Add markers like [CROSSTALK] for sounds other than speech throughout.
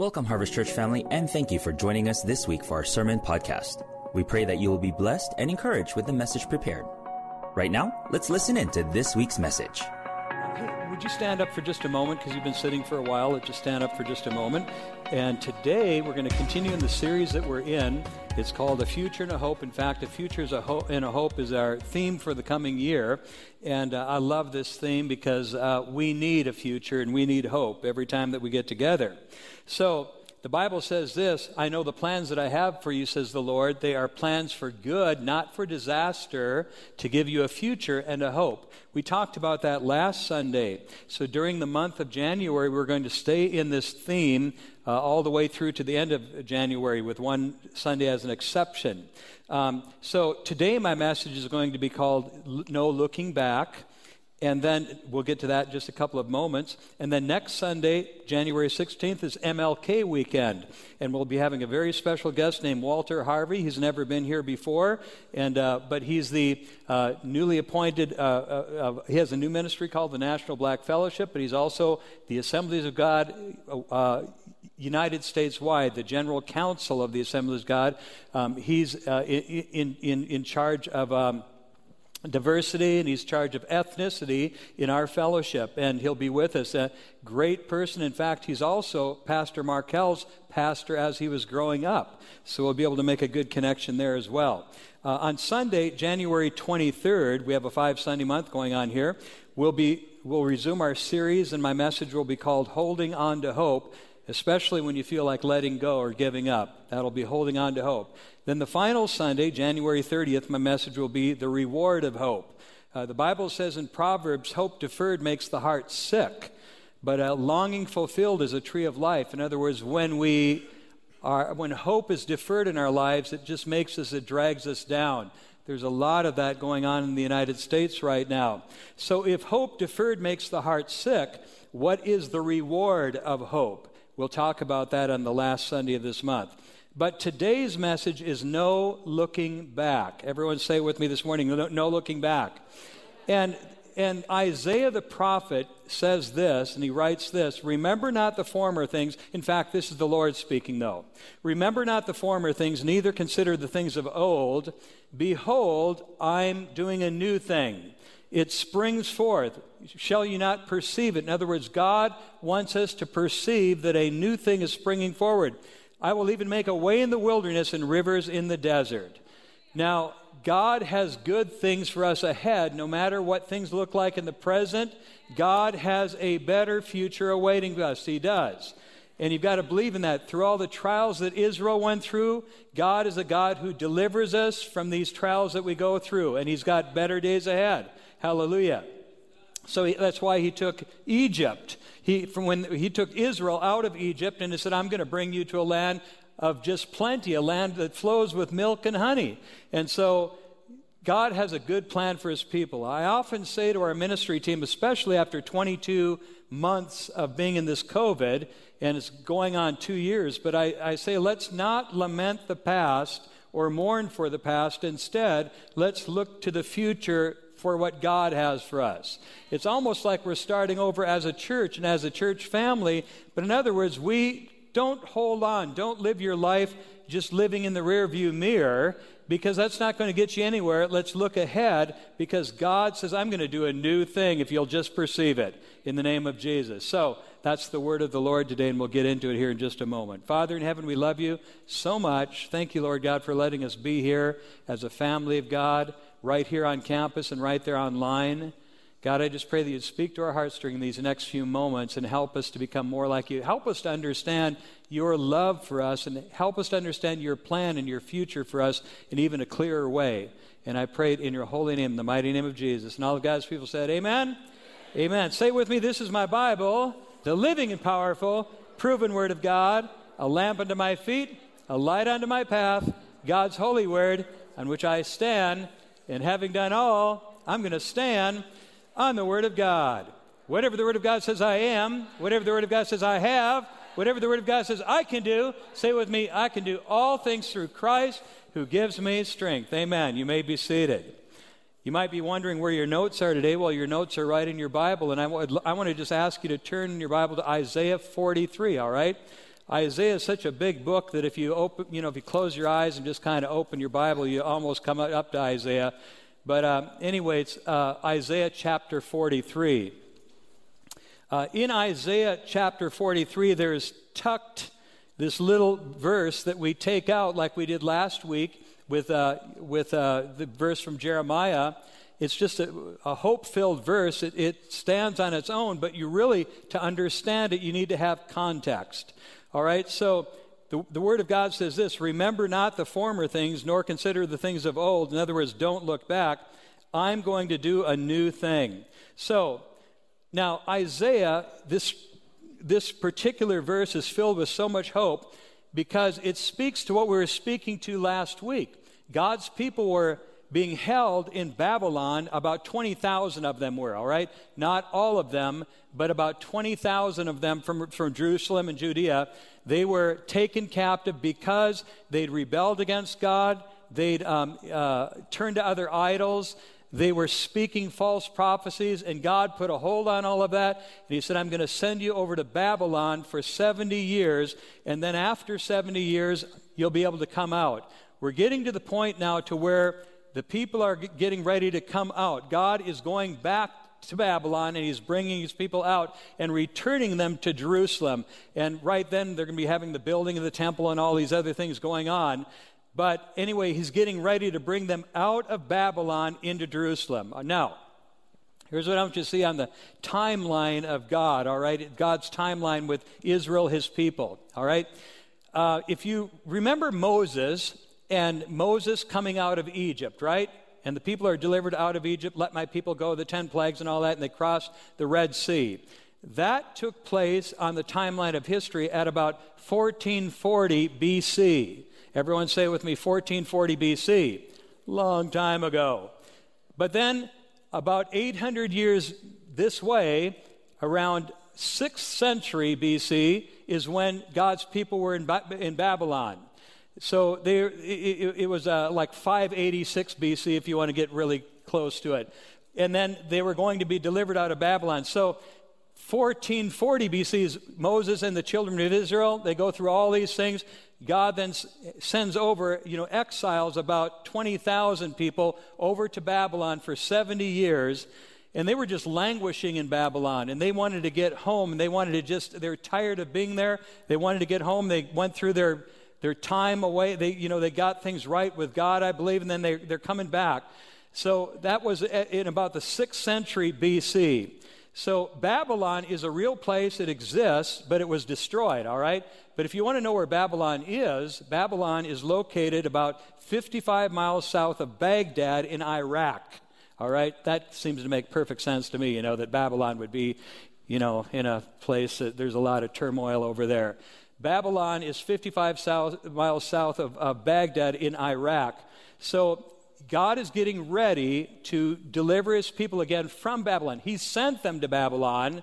Welcome, Harvest Church family, and thank you for joining us this week for our sermon podcast. We pray that you will be blessed and encouraged with the message prepared. Right now, let's listen in to this week's message. Would you stand up for just a moment? Because you've been sitting for a while. Let's just stand up for just a moment. And today we're going to continue in the series that we're in. It's called A Future and a Hope. In fact, A Future is a Ho- and a Hope is our theme for the coming year. And uh, I love this theme because uh, we need a future and we need hope every time that we get together. So, the Bible says this I know the plans that I have for you, says the Lord. They are plans for good, not for disaster, to give you a future and a hope. We talked about that last Sunday. So during the month of January, we're going to stay in this theme uh, all the way through to the end of January, with one Sunday as an exception. Um, so today, my message is going to be called No Looking Back. And then we'll get to that in just a couple of moments. And then next Sunday, January 16th, is MLK weekend. And we'll be having a very special guest named Walter Harvey. He's never been here before, and, uh, but he's the uh, newly appointed, uh, uh he has a new ministry called the National Black Fellowship, but he's also the Assemblies of God uh, United States wide, the General Council of the Assemblies of God. Um, he's uh, in, in, in charge of. Um, diversity and he's charge of ethnicity in our fellowship and he'll be with us a great person in fact he's also pastor markel's pastor as he was growing up so we'll be able to make a good connection there as well uh, on sunday january 23rd we have a five sunday month going on here we'll be we'll resume our series and my message will be called holding on to hope especially when you feel like letting go or giving up. That'll be holding on to hope. Then the final Sunday, January 30th, my message will be the reward of hope. Uh, the Bible says in Proverbs, hope deferred makes the heart sick, but a longing fulfilled is a tree of life. In other words, when we are, when hope is deferred in our lives, it just makes us, it drags us down. There's a lot of that going on in the United States right now. So if hope deferred makes the heart sick, what is the reward of hope? We'll talk about that on the last Sunday of this month. But today's message is no looking back. Everyone say it with me this morning, no, no looking back. And and Isaiah the prophet says this, and he writes this Remember not the former things. In fact, this is the Lord speaking, though. Remember not the former things, neither consider the things of old. Behold, I'm doing a new thing it springs forth. Shall you not perceive it? In other words, God wants us to perceive that a new thing is springing forward. I will even make a way in the wilderness and rivers in the desert. Now, God has good things for us ahead, no matter what things look like in the present. God has a better future awaiting us. He does. And you've got to believe in that. Through all the trials that Israel went through, God is a God who delivers us from these trials that we go through, and He's got better days ahead. Hallelujah. So he, that's why He took Egypt. He, from when He took Israel out of Egypt and He said, I'm going to bring you to a land of just plenty, a land that flows with milk and honey. And so God has a good plan for his people. I often say to our ministry team, especially after 22 months of being in this COVID, and it's going on two years, but I, I say, let's not lament the past or mourn for the past. Instead, let's look to the future for what God has for us. It's almost like we're starting over as a church and as a church family, but in other words, we don't hold on. Don't live your life just living in the rearview mirror because that's not going to get you anywhere. Let's look ahead because God says, I'm going to do a new thing if you'll just perceive it in the name of Jesus. So that's the word of the Lord today, and we'll get into it here in just a moment. Father in heaven, we love you so much. Thank you, Lord God, for letting us be here as a family of God, right here on campus and right there online. God, I just pray that you'd speak to our hearts during these next few moments and help us to become more like you. Help us to understand your love for us and help us to understand your plan and your future for us in even a clearer way. And I pray it in your holy name, the mighty name of Jesus. And all of God's people said, Amen. Amen. Amen. Say with me, this is my Bible, the living and powerful, proven word of God, a lamp unto my feet, a light unto my path, God's holy word, on which I stand. And having done all, I'm going to stand on the Word of God. Whatever the Word of God says I am, whatever the Word of God says I have, whatever the Word of God says I can do, say with me, I can do all things through Christ who gives me strength. Amen. You may be seated. You might be wondering where your notes are today. Well, your notes are right in your Bible, and I, want to just ask you to turn your Bible to Isaiah 43, all right? Isaiah is such a big book that if you open, you know, if you close your eyes and just kind of open your Bible, you almost come up to Isaiah. But uh, anyway, it's uh, Isaiah chapter 43. Uh, in Isaiah chapter 43, there's tucked this little verse that we take out, like we did last week with, uh, with uh, the verse from Jeremiah. It's just a, a hope filled verse. It, it stands on its own, but you really, to understand it, you need to have context. All right? So the, the Word of God says this Remember not the former things, nor consider the things of old. In other words, don't look back. I'm going to do a new thing. So, now Isaiah, this, this particular verse is filled with so much hope because it speaks to what we were speaking to last week. God's people were being held in Babylon. About 20,000 of them were, all right? Not all of them, but about 20,000 of them from, from Jerusalem and Judea. They were taken captive because they'd rebelled against God, they'd um, uh, turned to other idols. They were speaking false prophecies, and God put a hold on all of that. And He said, I'm going to send you over to Babylon for 70 years, and then after 70 years, you'll be able to come out. We're getting to the point now to where the people are getting ready to come out. God is going back to Babylon and he's bringing his people out and returning them to Jerusalem. And right then, they're going to be having the building of the temple and all these other things going on. But anyway, he's getting ready to bring them out of Babylon into Jerusalem. Uh, now, here's what I want you to see on the timeline of God, all right? God's timeline with Israel, his people, all right? Uh, if you remember Moses, and Moses coming out of Egypt, right? And the people are delivered out of Egypt, let my people go, the 10 plagues and all that, and they cross the Red Sea. That took place on the timeline of history at about 1440 BC. Everyone say with me 1440 BC. Long time ago. But then, about 800 years this way, around 6th century BC, is when God's people were in, ba- in Babylon. So it, it was uh, like 586 BC, if you want to get really close to it. And then they were going to be delivered out of Babylon. So 1440 BC is Moses and the children of Israel. They go through all these things. God then sends over, you know, exiles about 20,000 people over to Babylon for 70 years. And they were just languishing in Babylon. And they wanted to get home. They wanted to just, they're tired of being there. They wanted to get home. They went through their their time away. They, you know, they got things right with God, I believe, and then they, they're coming back. So that was in about the 6th century BC. So Babylon is a real place. It exists, but it was destroyed, all right? But if you want to know where Babylon is, Babylon is located about 55 miles south of Baghdad in Iraq. All right? That seems to make perfect sense to me, you know, that Babylon would be, you know, in a place that there's a lot of turmoil over there. Babylon is 55 south, miles south of, of Baghdad in Iraq. So God is getting ready to deliver his people again from Babylon. He sent them to Babylon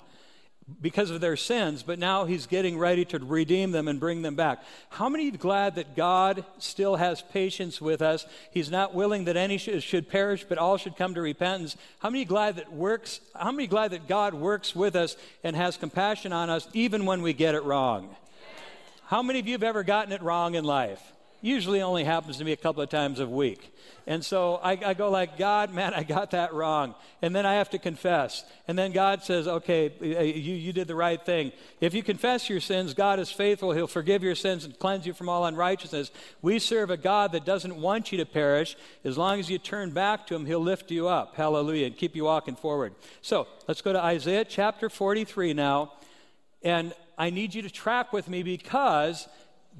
because of their sins, but now he's getting ready to redeem them and bring them back. How many glad that God still has patience with us? He's not willing that any should perish, but all should come to repentance. How many glad that works? How many glad that God works with us and has compassion on us even when we get it wrong? How many of you have ever gotten it wrong in life? Usually only happens to me a couple of times a week. And so I, I, go like, God, man, I got that wrong. And then I have to confess. And then God says, okay, you, you did the right thing. If you confess your sins, God is faithful. He'll forgive your sins and cleanse you from all unrighteousness. We serve a God that doesn't want you to perish. As long as you turn back to him, he'll lift you up. Hallelujah. And keep you walking forward. So let's go to Isaiah chapter 43 now. And I need you to track with me because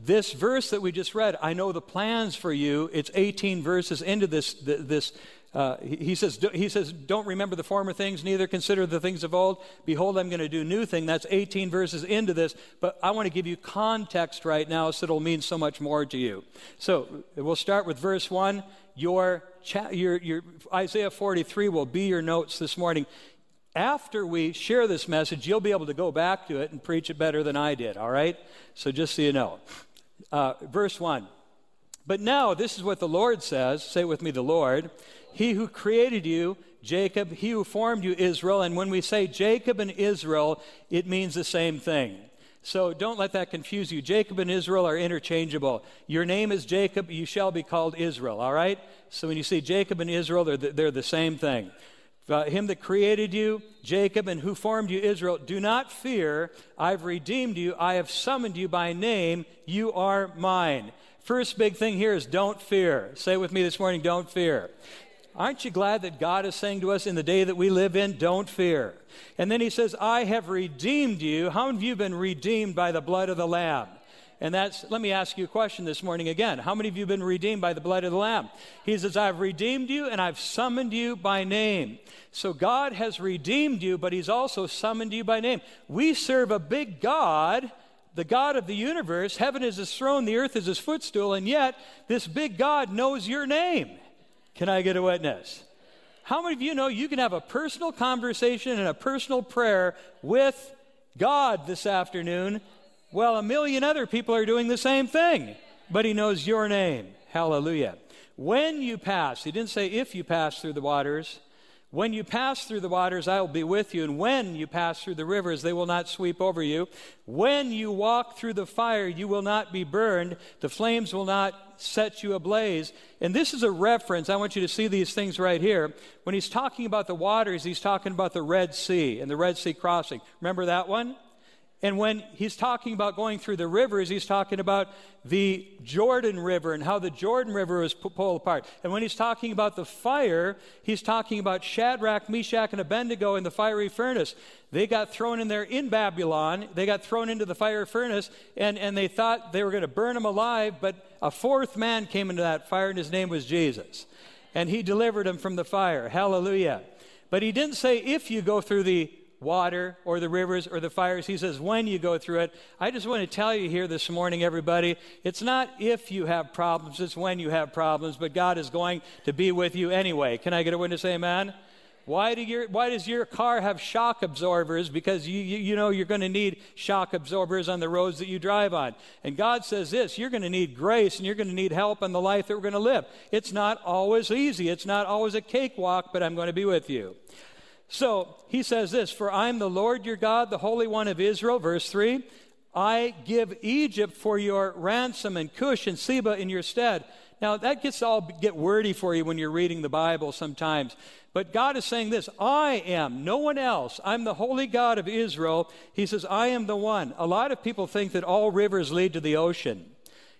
this verse that we just read, I know the plans for you. It's 18 verses into this. this uh, he says, he says, don't remember the former things, neither consider the things of old. Behold, I'm going to do new thing. That's 18 verses into this. But I want to give you context right now so it'll mean so much more to you. So we'll start with verse 1. Your, your, your Isaiah 43 will be your notes this morning after we share this message, you'll be able to go back to it and preach it better than I did, all right? So just so you know. Uh, verse 1. But now, this is what the Lord says. Say with me, the Lord. He who created you, Jacob, he who formed you, Israel. And when we say Jacob and Israel, it means the same thing. So don't let that confuse you. Jacob and Israel are interchangeable. Your name is Jacob, you shall be called Israel, all right? So when you see Jacob and Israel, they're the, they're the same thing. Uh, him that created you, Jacob, and who formed you, Israel, do not fear. I've redeemed you. I have summoned you by name. You are mine. First big thing here is don't fear. Say with me this morning, don't fear. Aren't you glad that God is saying to us in the day that we live in, don't fear? And then he says, I have redeemed you. How have you been redeemed by the blood of the Lamb? And that's, let me ask you a question this morning again. How many of you have been redeemed by the blood of the Lamb? He says, I've redeemed you and I've summoned you by name. So God has redeemed you, but He's also summoned you by name. We serve a big God, the God of the universe. Heaven is His throne, the earth is His footstool, and yet this big God knows your name. Can I get a witness? How many of you know you can have a personal conversation and a personal prayer with God this afternoon? Well, a million other people are doing the same thing, but He knows your name. Hallelujah. When you pass, He didn't say if you pass through the waters. When you pass through the waters, I will be with you. And when you pass through the rivers, they will not sweep over you. When you walk through the fire, you will not be burned. The flames will not set you ablaze. And this is a reference. I want you to see these things right here. When he's talking about the waters, he's talking about the Red Sea and the Red Sea crossing. Remember that one? And when he's talking about going through the rivers, he's talking about the Jordan River and how the Jordan River was pulled apart. And when he's talking about the fire, he's talking about Shadrach, Meshach, and Abednego in the fiery furnace. They got thrown in there in Babylon. They got thrown into the fiery furnace, and, and they thought they were going to burn them alive, but a fourth man came into that fire, and his name was Jesus. And he delivered them from the fire. Hallelujah. But he didn't say, if you go through the water or the rivers or the fires. He says, when you go through it. I just want to tell you here this morning, everybody, it's not if you have problems, it's when you have problems, but God is going to be with you anyway. Can I get a witness? Amen? Why, do your, why does your car have shock absorbers? Because you, you, you know you're going to need shock absorbers on the roads that you drive on. And God says this you're going to need grace and you're going to need help in the life that we're going to live. It's not always easy, it's not always a cakewalk, but I'm going to be with you. So he says this For I'm the Lord your God, the Holy One of Israel. Verse 3 I give Egypt for your ransom and Cush and Seba in your stead. Now that gets all get wordy for you when you're reading the Bible sometimes. But God is saying this I am, no one else. I'm the holy God of Israel. He says, I am the one. A lot of people think that all rivers lead to the ocean.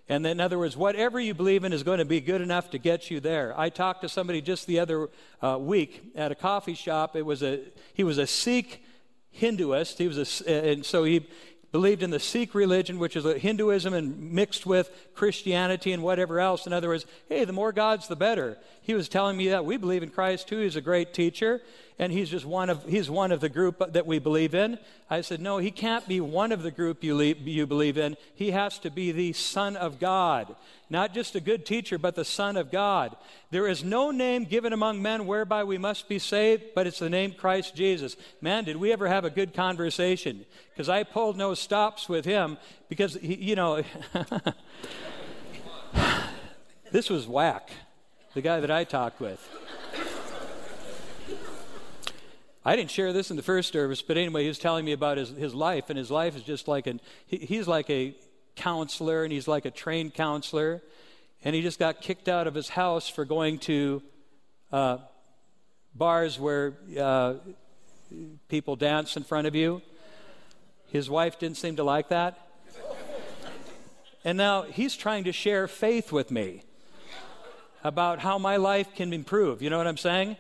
And in other words, whatever you believe in is going to be good enough to get you there. I talked to somebody just the other uh, week at a coffee shop. It was a he was a Sikh Hinduist. He was a, and so he believed in the Sikh religion, which is Hinduism and mixed with Christianity and whatever else. In other words, hey, the more gods, the better. He was telling me that we believe in Christ too. He's a great teacher and he's just one of he's one of the group that we believe in i said no he can't be one of the group you, you believe in he has to be the son of god not just a good teacher but the son of god. There is no name given among men whereby we must be saved but it's the name christ jesus. Man did we ever have a good conversation? Because i pulled no stops with him because he, you know [LAUGHS] this was whack the guy that i talked with. I didn't share this in the first service, but anyway, he was telling me about his, his life, and his life is just like an, he, he's like a counselor, and he's like a trained counselor, and he just got kicked out of his house for going to uh, bars where uh, people dance in front of you. His wife didn't seem to like that. And now he's trying to share faith with me about how my life can improve. You know what I'm saying?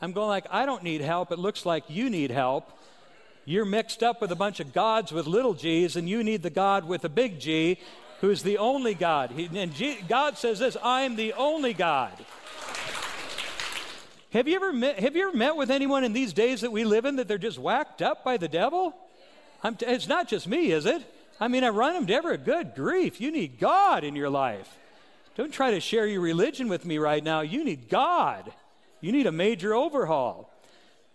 I'm going like, I don't need help. It looks like you need help. You're mixed up with a bunch of gods with little g's, and you need the God with a big G, who's the only God. He, and G, God says this I'm the only God. Have you, ever met, have you ever met with anyone in these days that we live in that they're just whacked up by the devil? T- it's not just me, is it? I mean, I run them to every good grief. You need God in your life. Don't try to share your religion with me right now. You need God. You need a major overhaul.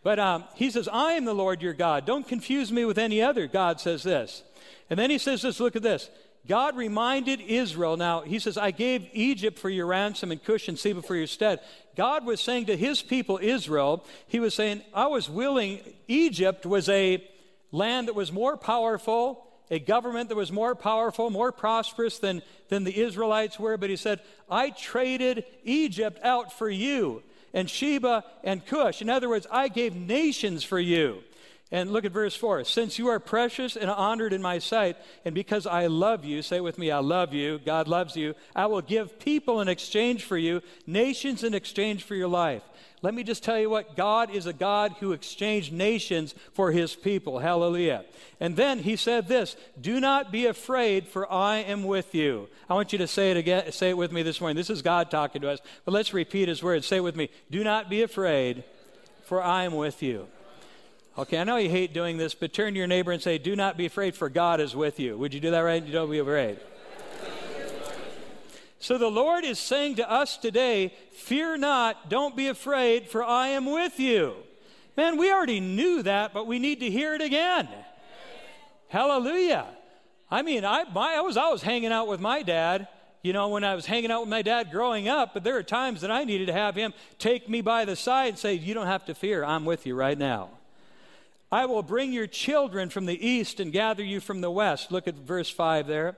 But um, he says, I am the Lord your God. Don't confuse me with any other. God says this. And then he says this look at this. God reminded Israel. Now, he says, I gave Egypt for your ransom and Cush and Seba for your stead. God was saying to his people, Israel, he was saying, I was willing, Egypt was a land that was more powerful a government that was more powerful, more prosperous than, than the Israelites were, but he said, I traded Egypt out for you, and Sheba and Cush. In other words, I gave nations for you. And look at verse 4. Since you are precious and honored in my sight, and because I love you, say with me, I love you, God loves you, I will give people in exchange for you, nations in exchange for your life. Let me just tell you what God is a God who exchanged nations for his people. Hallelujah. And then he said this Do not be afraid, for I am with you. I want you to say it again, say it with me this morning. This is God talking to us, but let's repeat his words. Say it with me. Do not be afraid, for I am with you. Okay, I know you hate doing this, but turn to your neighbor and say, Do not be afraid, for God is with you. Would you do that right? You don't be afraid. So the Lord is saying to us today, Fear not, don't be afraid, for I am with you. Man, we already knew that, but we need to hear it again. Hallelujah. I mean, I, my, I, was, I was hanging out with my dad, you know, when I was hanging out with my dad growing up, but there are times that I needed to have him take me by the side and say, You don't have to fear, I'm with you right now. I will bring your children from the east and gather you from the west. Look at verse 5 there.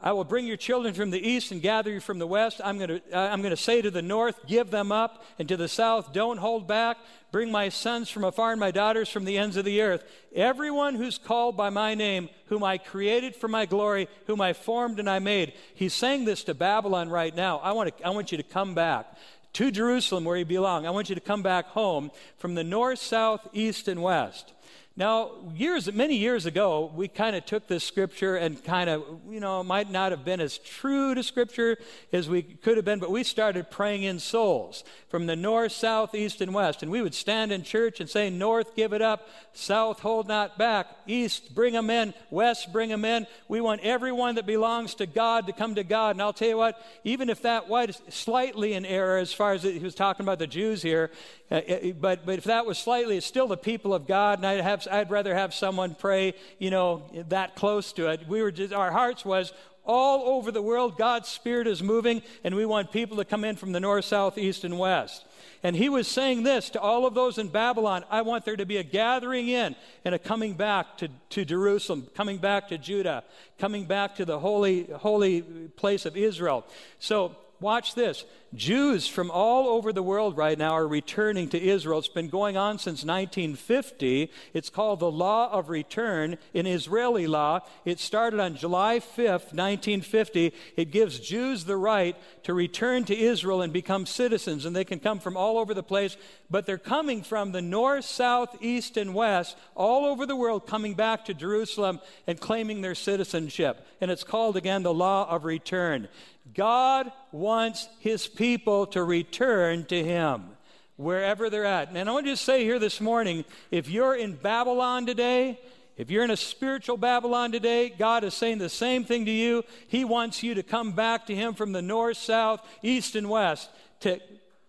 I will bring your children from the east and gather you from the west. I'm going to, I'm going to say to the north, give them up, and to the south, don't hold back. Bring my sons from afar and my daughters from the ends of the earth. Everyone who's called by my name, whom I created for my glory, whom I formed and I made. He's saying this to Babylon right now. I want, to, I want you to come back to Jerusalem where you belong. I want you to come back home from the north, south, east, and west. Now, years, many years ago, we kind of took this scripture and kind of, you know, might not have been as true to scripture as we could have been, but we started praying in souls from the north, south, east, and west. And we would stand in church and say, North, give it up. South, hold not back. East, bring them in. West, bring them in. We want everyone that belongs to God to come to God. And I'll tell you what, even if that was slightly in error as far as he was talking about the Jews here, uh, uh, but, but if that was slightly, it's still the people of God, and I'd, have, I'd rather have someone pray, you know, that close to it. We were just, our hearts was all over the world, God's Spirit is moving, and we want people to come in from the north, south, east, and west. And he was saying this to all of those in Babylon I want there to be a gathering in and a coming back to, to Jerusalem, coming back to Judah, coming back to the holy, holy place of Israel. So watch this. Jews from all over the world right now are returning to Israel. It's been going on since 1950. It's called the Law of Return in Israeli law. It started on July 5th, 1950. It gives Jews the right to return to Israel and become citizens, and they can come from all over the place, but they're coming from the north, south, east, and west, all over the world, coming back to Jerusalem and claiming their citizenship. And it's called again the Law of Return. God wants his people to return to him wherever they're at. And I want to just say here this morning if you're in Babylon today, if you're in a spiritual Babylon today, God is saying the same thing to you. He wants you to come back to Him from the north, south, east, and west to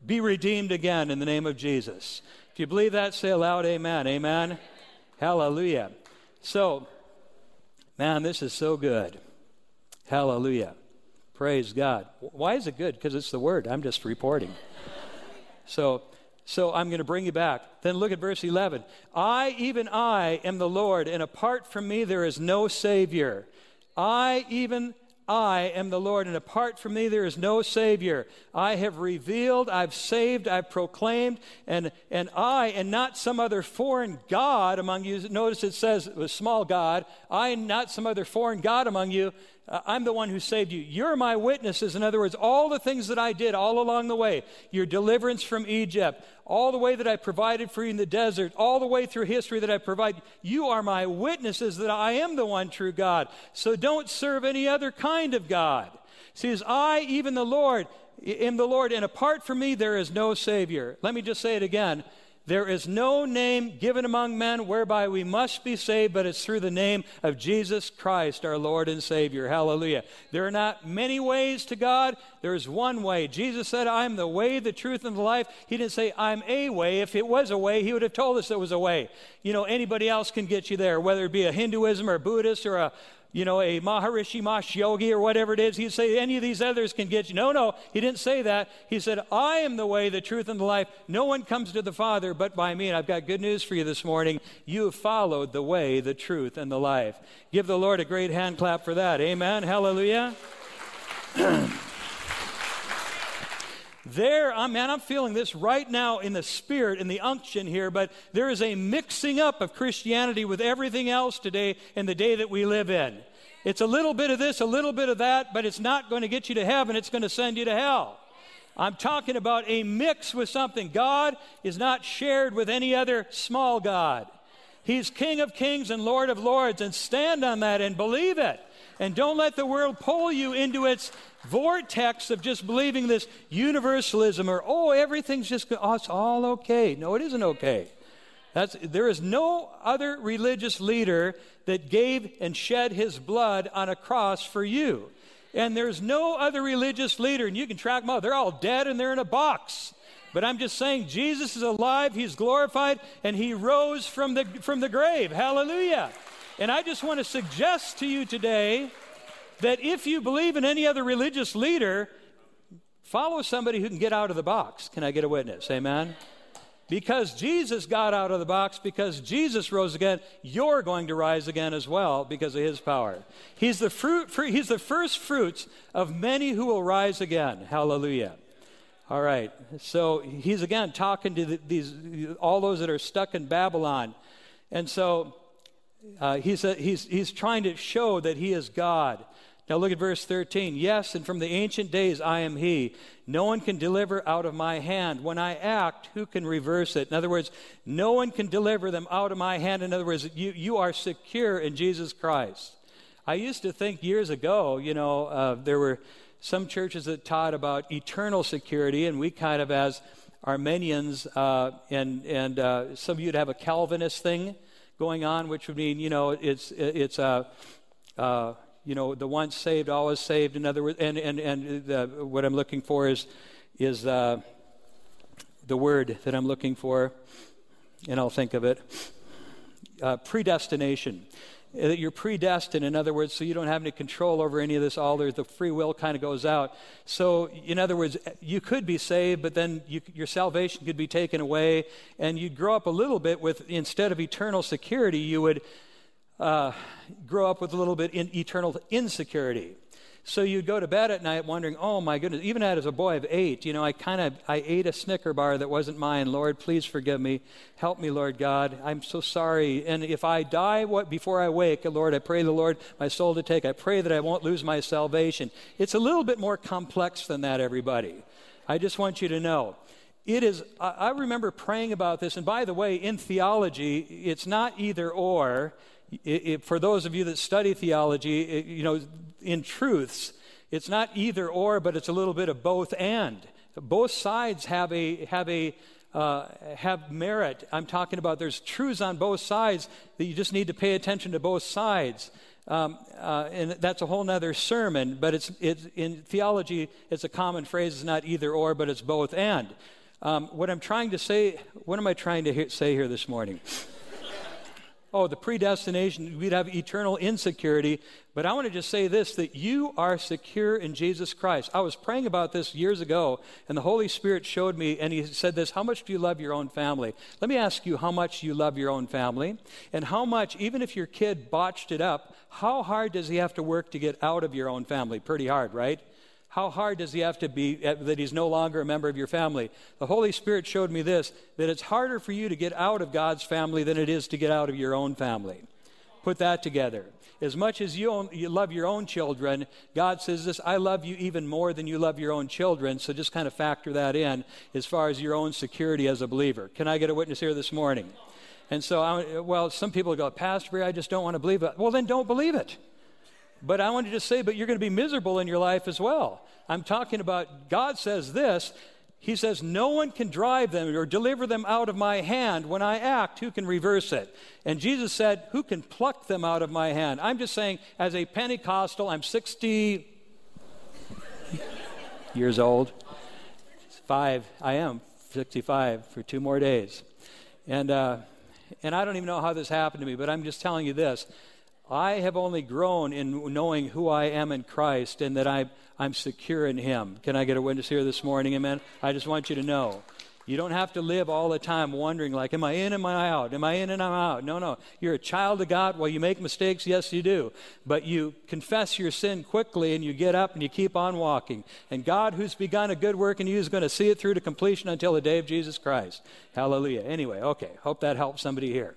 be redeemed again in the name of Jesus. If you believe that, say aloud, Amen. Amen. Hallelujah. So, man, this is so good. Hallelujah. Praise God. Why is it good? Because it's the word. I'm just reporting. So, so I'm going to bring you back. Then look at verse 11. I, even I, am the Lord, and apart from me there is no Savior. I, even I am the Lord, and apart from me there is no Savior. I have revealed, I've saved, I've proclaimed, and, and I, and not some other foreign God among you. Notice it says a small God. I, not some other foreign God among you. Uh, I'm the one who saved you. You're my witnesses. In other words, all the things that I did all along the way, your deliverance from Egypt, all the way that I provided for you in the desert, all the way through history that I provide, you are my witnesses that I am the one true God. So don't serve any other kind of God. See, as I, even the Lord, am the Lord, and apart from me there is no Savior. Let me just say it again. There is no name given among men whereby we must be saved, but it's through the name of Jesus Christ, our Lord and Savior. Hallelujah. There are not many ways to God, there's one way. Jesus said, I'm the way, the truth, and the life. He didn't say, I'm a way. If it was a way, he would have told us it was a way. You know, anybody else can get you there, whether it be a Hinduism or a Buddhist or a you know, a Maharishi Mahesh Yogi or whatever it is. He'd say any of these others can get you. No, no, he didn't say that. He said, I am the way, the truth, and the life. No one comes to the Father but by me. And I've got good news for you this morning. You have followed the way, the truth, and the life. Give the Lord a great hand clap for that. Amen. Hallelujah. [CLEARS THROAT] there, oh man, I'm feeling this right now in the spirit, in the unction here, but there is a mixing up of Christianity with everything else today in the day that we live in. It's a little bit of this, a little bit of that, but it's not going to get you to heaven, it's going to send you to hell. I'm talking about a mix with something. God is not shared with any other small God. He's King of kings and Lord of lords, and stand on that and believe it. And don't let the world pull you into its vortex of just believing this universalism or, oh, everything's just, oh, it's all okay. No, it isn't okay. That's, there is no other religious leader that gave and shed his blood on a cross for you. And there's no other religious leader, and you can track them out. They're all dead and they're in a box. But I'm just saying, Jesus is alive, He's glorified, and He rose from the, from the grave. Hallelujah. And I just want to suggest to you today that if you believe in any other religious leader, follow somebody who can get out of the box. Can I get a witness? Amen? Because Jesus got out of the box, because Jesus rose again, you're going to rise again as well because of his power. He's the, fruit, he's the first fruits of many who will rise again. Hallelujah. All right. So he's again talking to the, these all those that are stuck in Babylon. And so uh, he's, a, he's, he's trying to show that he is God. Now look at verse 13. Yes, and from the ancient days I am He. No one can deliver out of my hand. When I act, who can reverse it? In other words, no one can deliver them out of my hand. In other words, you, you are secure in Jesus Christ. I used to think years ago, you know, uh, there were some churches that taught about eternal security, and we kind of, as Arminians, uh, and, and uh, some of you would have a Calvinist thing going on, which would mean, you know, it's, it's a. Uh, you know, the once saved, always saved. In other words, and, and, and the, what I'm looking for is, is uh, the word that I'm looking for, and I'll think of it. Uh, predestination. That you're predestined, in other words, so you don't have any control over any of this. All the free will kind of goes out. So, in other words, you could be saved, but then you, your salvation could be taken away, and you'd grow up a little bit with instead of eternal security, you would uh, grow up with a little bit in eternal insecurity. So you'd go to bed at night wondering, oh my goodness, even as a boy of eight, you know, I kind of, I ate a Snicker bar that wasn't mine. Lord, please forgive me. Help me, Lord God. I'm so sorry. And if I die what, before I wake, Lord, I pray the Lord my soul to take. I pray that I won't lose my salvation. It's a little bit more complex than that, everybody. I just want you to know. It is, I remember praying about this, and by the way, in theology, it's not either or it, it, for those of you that study theology, it, you know, in truths, it's not either or, but it's a little bit of both and. Both sides have a have a uh, have merit. I'm talking about there's truths on both sides that you just need to pay attention to both sides. Um, uh, and that's a whole other sermon, but it's, it's in theology, it's a common phrase. It's not either or, but it's both and. Um, what I'm trying to say, what am I trying to he- say here this morning? Oh, the predestination, we'd have eternal insecurity. But I want to just say this that you are secure in Jesus Christ. I was praying about this years ago, and the Holy Spirit showed me, and He said this How much do you love your own family? Let me ask you how much you love your own family, and how much, even if your kid botched it up, how hard does he have to work to get out of your own family? Pretty hard, right? How hard does he have to be uh, that he's no longer a member of your family? The Holy Spirit showed me this that it's harder for you to get out of God's family than it is to get out of your own family. Put that together. As much as you, own, you love your own children, God says this I love you even more than you love your own children. So just kind of factor that in as far as your own security as a believer. Can I get a witness here this morning? And so, I, well, some people go, Pastor, I just don't want to believe it. Well, then don't believe it. But I wanted to say, but you're going to be miserable in your life as well. I'm talking about God says this. He says, No one can drive them or deliver them out of my hand. When I act, who can reverse it? And Jesus said, Who can pluck them out of my hand? I'm just saying, as a Pentecostal, I'm 60 [LAUGHS] years old. Five, I am 65 for two more days. And, uh, and I don't even know how this happened to me, but I'm just telling you this I have only grown in knowing who I am in Christ and that I, I'm secure in Him. Can I get a witness here this morning? Amen. I just want you to know. You don't have to live all the time wondering, like, am I in, and am I out? Am I in and I'm out? No, no. You're a child of God. Well, you make mistakes. Yes, you do. But you confess your sin quickly and you get up and you keep on walking. And God, who's begun a good work in you, is going to see it through to completion until the day of Jesus Christ. Hallelujah. Anyway, okay. Hope that helps somebody here.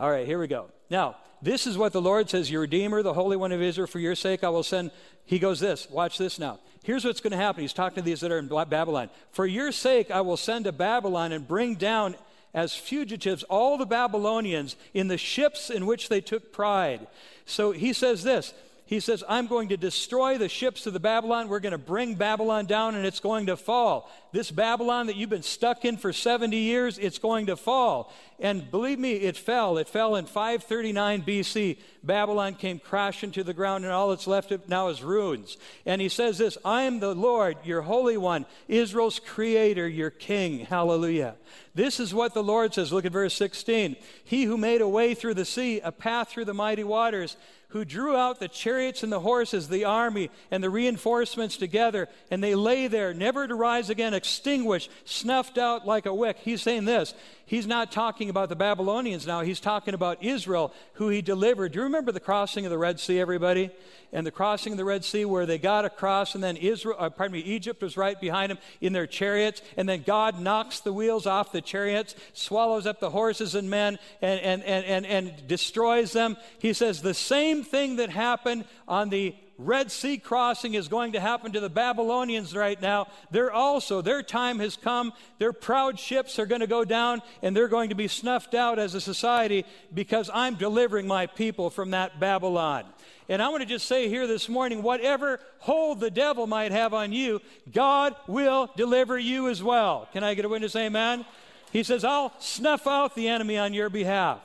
All right, here we go. Now, this is what the Lord says, your Redeemer, the Holy One of Israel, for your sake I will send. He goes this, watch this now. Here's what's going to happen. He's talking to these that are in Babylon. For your sake I will send to Babylon and bring down as fugitives all the Babylonians in the ships in which they took pride. So he says this he says, I'm going to destroy the ships of the Babylon. We're going to bring Babylon down and it's going to fall. This Babylon that you've been stuck in for 70 years, it's going to fall. And believe me, it fell. It fell in 539 BC. Babylon came crashing to the ground and all that's left now is ruins. And he says this I am the Lord, your Holy One, Israel's creator, your king. Hallelujah. This is what the Lord says. Look at verse 16. He who made a way through the sea, a path through the mighty waters who drew out the chariots and the horses, the army, and the reinforcements together, and they lay there, never to rise again, extinguished, snuffed out like a wick. He's saying this. He's not talking about the Babylonians now. He's talking about Israel, who he delivered. Do you remember the crossing of the Red Sea, everybody? And the crossing of the Red Sea, where they got across, and then Israel, uh, pardon me, Egypt was right behind them in their chariots, and then God knocks the wheels off the chariots, swallows up the horses and men, and, and, and, and, and destroys them. He says the same thing that happened on the Red Sea crossing is going to happen to the Babylonians right now. They're also, their time has come. Their proud ships are going to go down and they're going to be snuffed out as a society because I'm delivering my people from that Babylon. And I want to just say here this morning whatever hold the devil might have on you, God will deliver you as well. Can I get a witness? Amen. He says, I'll snuff out the enemy on your behalf.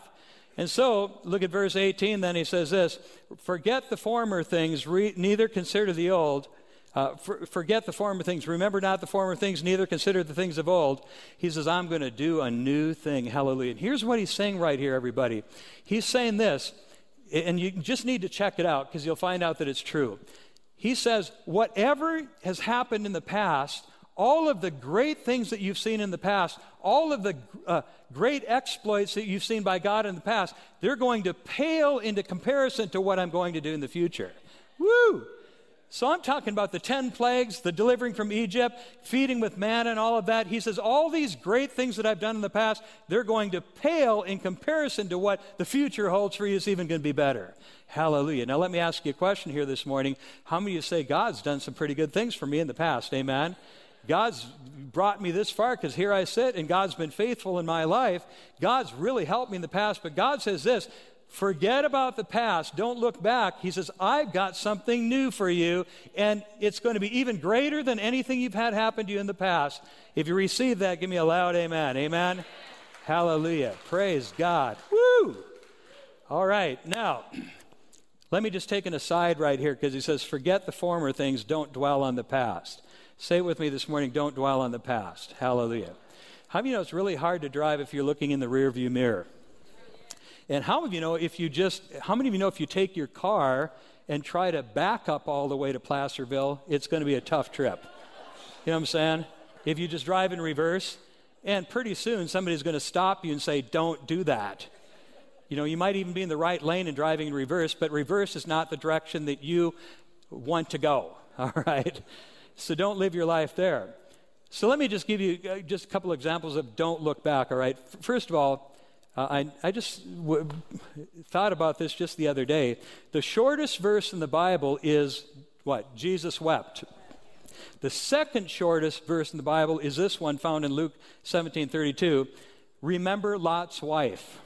And so, look at verse 18, then he says this Forget the former things, re- neither consider the old. Uh, for, forget the former things. Remember not the former things, neither consider the things of old. He says, I'm going to do a new thing. Hallelujah. And here's what he's saying right here, everybody. He's saying this, and you just need to check it out because you'll find out that it's true. He says, Whatever has happened in the past, all of the great things that you've seen in the past, all of the uh, great exploits that you've seen by God in the past, they're going to pale into comparison to what I'm going to do in the future. Woo! So I'm talking about the 10 plagues, the delivering from Egypt, feeding with manna, and all of that. He says, all these great things that I've done in the past, they're going to pale in comparison to what the future holds for you is even going to be better. Hallelujah. Now, let me ask you a question here this morning. How many of you say God's done some pretty good things for me in the past? Amen. God's brought me this far because here I sit and God's been faithful in my life. God's really helped me in the past, but God says this forget about the past. Don't look back. He says, I've got something new for you, and it's going to be even greater than anything you've had happen to you in the past. If you receive that, give me a loud amen. Amen. Hallelujah. Praise God. Woo! All right, now. [CLEARS THROAT] Let me just take an aside right here because he says, Forget the former things, don't dwell on the past. Say it with me this morning don't dwell on the past. Hallelujah. How many of you know it's really hard to drive if you're looking in the rearview mirror? And how many of you know if you just, how many of you know if you take your car and try to back up all the way to Placerville, it's going to be a tough trip? You know what I'm saying? If you just drive in reverse, and pretty soon somebody's going to stop you and say, don't do that. You know, you might even be in the right lane and driving in reverse, but reverse is not the direction that you want to go, [LAUGHS] all right? So don't live your life there. So let me just give you uh, just a couple examples of don't look back, all right? First of all, uh, I, I just w- thought about this just the other day. The shortest verse in the Bible is what? Jesus wept. The second shortest verse in the Bible is this one found in Luke 17 32. Remember Lot's wife.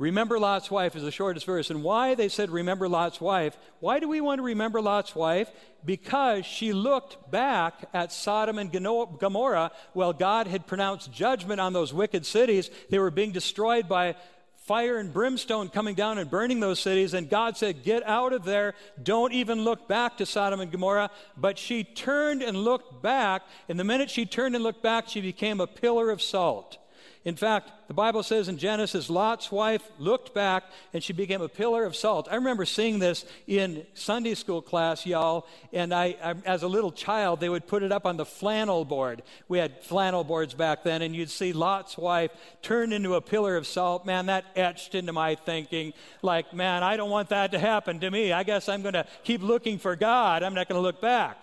Remember Lot's wife is the shortest verse. And why they said remember Lot's wife? Why do we want to remember Lot's wife? Because she looked back at Sodom and Gomorrah while God had pronounced judgment on those wicked cities. They were being destroyed by fire and brimstone coming down and burning those cities. And God said, Get out of there. Don't even look back to Sodom and Gomorrah. But she turned and looked back. And the minute she turned and looked back, she became a pillar of salt. In fact, the Bible says in Genesis, Lot's wife looked back and she became a pillar of salt. I remember seeing this in Sunday school class, y'all, and I, I, as a little child, they would put it up on the flannel board. We had flannel boards back then, and you'd see Lot's wife turned into a pillar of salt. Man, that etched into my thinking, like, man, I don't want that to happen to me. I guess I'm going to keep looking for God. I'm not going to look back.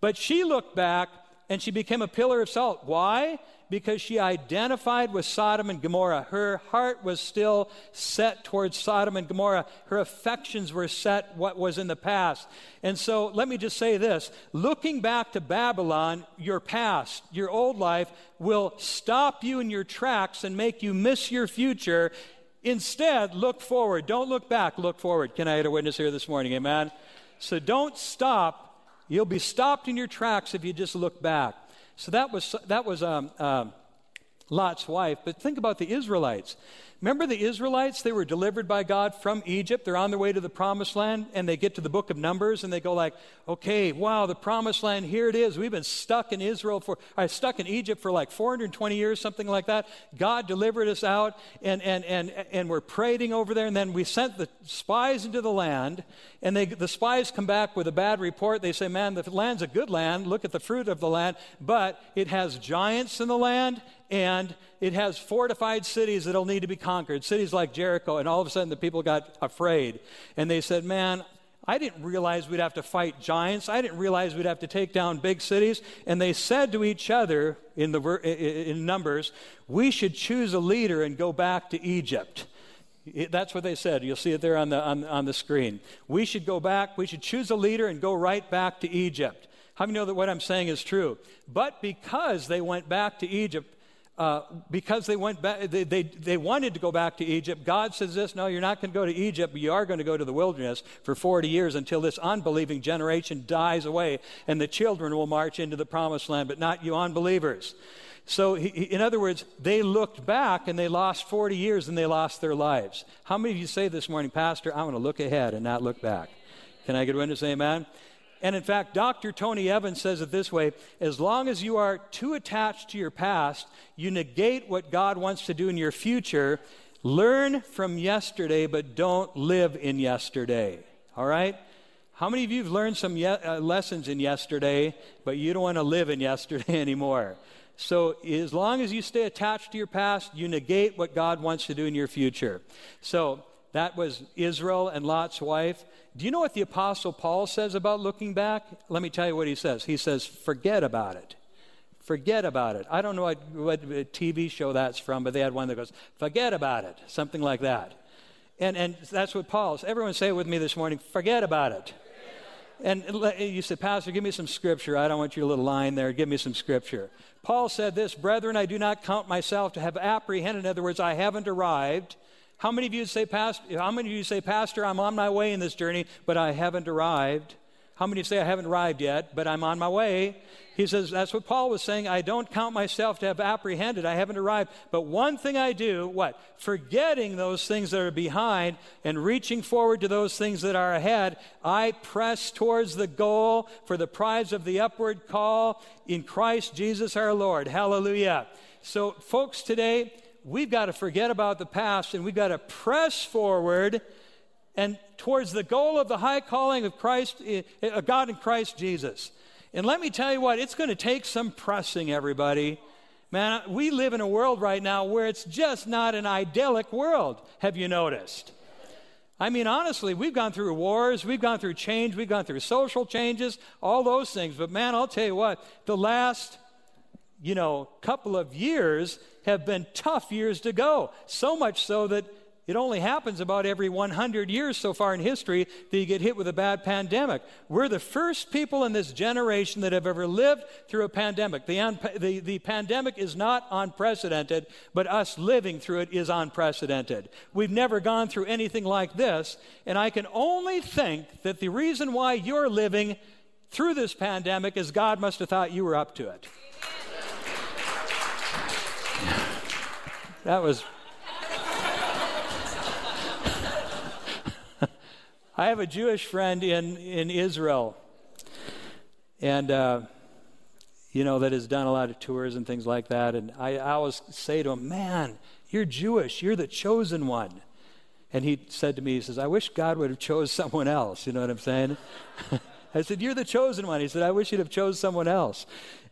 But she looked back and she became a pillar of salt. Why? Because she identified with Sodom and Gomorrah. Her heart was still set towards Sodom and Gomorrah. Her affections were set what was in the past. And so let me just say this looking back to Babylon, your past, your old life, will stop you in your tracks and make you miss your future. Instead, look forward. Don't look back, look forward. Can I get a witness here this morning? Amen? So don't stop. You'll be stopped in your tracks if you just look back. So that was, that was um, um, Lot's wife. But think about the Israelites. Remember the Israelites? They were delivered by God from Egypt. They're on their way to the promised land, and they get to the book of Numbers, and they go like, okay, wow, the promised land, here it is. We've been stuck in Israel for, uh, stuck in Egypt for like 420 years, something like that. God delivered us out, and, and, and, and we're parading over there, and then we sent the spies into the land, and they, the spies come back with a bad report. They say, man, the land's a good land. Look at the fruit of the land, but it has giants in the land, and it has fortified cities that'll need to be conquered, cities like Jericho. And all of a sudden, the people got afraid. And they said, Man, I didn't realize we'd have to fight giants. I didn't realize we'd have to take down big cities. And they said to each other in, the, in Numbers, We should choose a leader and go back to Egypt. That's what they said. You'll see it there on the, on, on the screen. We should go back, we should choose a leader and go right back to Egypt. How many know that what I'm saying is true? But because they went back to Egypt, uh, because they went back, they, they, they wanted to go back to Egypt. God says this no, you're not going to go to Egypt, but you are going to go to the wilderness for 40 years until this unbelieving generation dies away and the children will march into the promised land, but not you unbelievers. So, he, in other words, they looked back and they lost 40 years and they lost their lives. How many of you say this morning, Pastor, I want to look ahead and not look back? Can I get a witness? Amen. And in fact, Dr. Tony Evans says it this way as long as you are too attached to your past, you negate what God wants to do in your future. Learn from yesterday, but don't live in yesterday. All right? How many of you have learned some ye- uh, lessons in yesterday, but you don't want to live in yesterday [LAUGHS] anymore? So, as long as you stay attached to your past, you negate what God wants to do in your future. So, that was Israel and Lot's wife. Do you know what the Apostle Paul says about looking back? Let me tell you what he says. He says, forget about it. Forget about it. I don't know what, what TV show that's from, but they had one that goes, forget about it, something like that. And, and that's what Paul's. Everyone say it with me this morning forget about it. And you said, Pastor, give me some scripture. I don't want your little line there. Give me some scripture. Paul said this Brethren, I do not count myself to have apprehended. In other words, I haven't arrived. How many of you say, Pastor, how many of you say, Pastor, I'm on my way in this journey, but I haven't arrived? How many say I haven't arrived yet, but I'm on my way? He says, that's what Paul was saying. I don't count myself to have apprehended. I haven't arrived. But one thing I do, what? Forgetting those things that are behind and reaching forward to those things that are ahead, I press towards the goal for the prize of the upward call in Christ Jesus our Lord. Hallelujah. So, folks, today, we've got to forget about the past and we've got to press forward and towards the goal of the high calling of Christ, eh, eh, God in Christ Jesus. And let me tell you what, it's going to take some pressing, everybody. Man, we live in a world right now where it's just not an idyllic world. Have you noticed? I mean, honestly, we've gone through wars, we've gone through change, we've gone through social changes, all those things. But man, I'll tell you what, the last, you know, couple of years have been tough years to go. So much so that it only happens about every 100 years so far in history that you get hit with a bad pandemic. We're the first people in this generation that have ever lived through a pandemic. The, un- the, the pandemic is not unprecedented, but us living through it is unprecedented. We've never gone through anything like this, and I can only think that the reason why you're living through this pandemic is God must have thought you were up to it. That was. [LAUGHS] I have a Jewish friend in, in Israel, and uh, you know, that has done a lot of tours and things like that. And I, I always say to him, Man, you're Jewish. You're the chosen one. And he said to me, He says, I wish God would have chose someone else. You know what I'm saying? [LAUGHS] I said, You're the chosen one. He said, I wish you'd have chose someone else.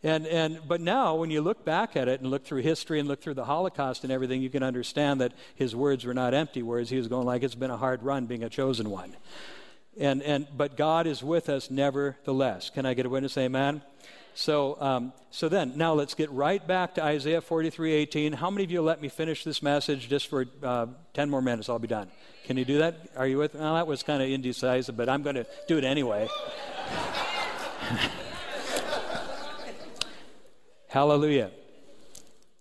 And, and, but now, when you look back at it and look through history and look through the Holocaust and everything, you can understand that his words were not empty words. He was going like, It's been a hard run being a chosen one. And, and, but God is with us nevertheless. Can I get a witness? Amen. So, um, so then, now let's get right back to Isaiah 43 18. How many of you let me finish this message just for uh, 10 more minutes? I'll be done. Can you do that? Are you with me? Well, that was kind of indecisive, but I'm going to do it anyway. [LAUGHS] Hallelujah.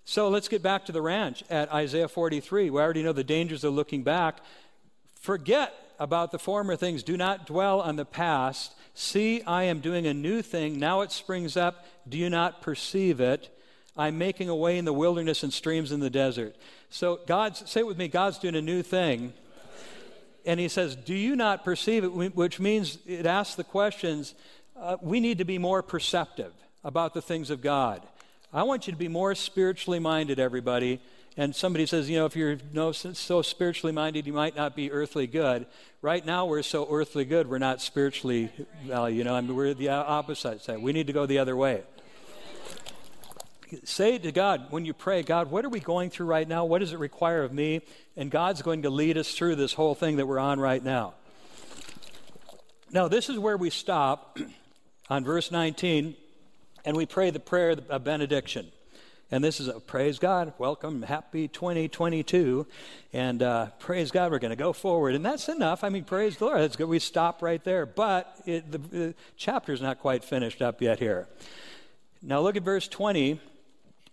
So let's get back to the ranch at Isaiah 43. We already know the dangers of looking back. Forget about the former things. Do not dwell on the past. See, I am doing a new thing. Now it springs up. Do you not perceive it? I'm making a way in the wilderness and streams in the desert. So, God's, say it with me, God's doing a new thing. And He says, Do you not perceive it? Which means it asks the questions uh, we need to be more perceptive about the things of God. I want you to be more spiritually minded, everybody. And somebody says, you know, if you're no, so spiritually minded, you might not be earthly good. Right now, we're so earthly good, we're not spiritually, you know, I mean, we're the opposite side. We need to go the other way. Say to God when you pray, God, what are we going through right now? What does it require of me? And God's going to lead us through this whole thing that we're on right now. Now, this is where we stop [CLEARS THROAT] on verse 19, and we pray the prayer of benediction. And this is a praise God, welcome, happy 2022. And uh, praise God, we're going to go forward. And that's enough. I mean, praise the Lord. That's good. We stop right there. But it, the, the chapter's not quite finished up yet here. Now look at verse 20.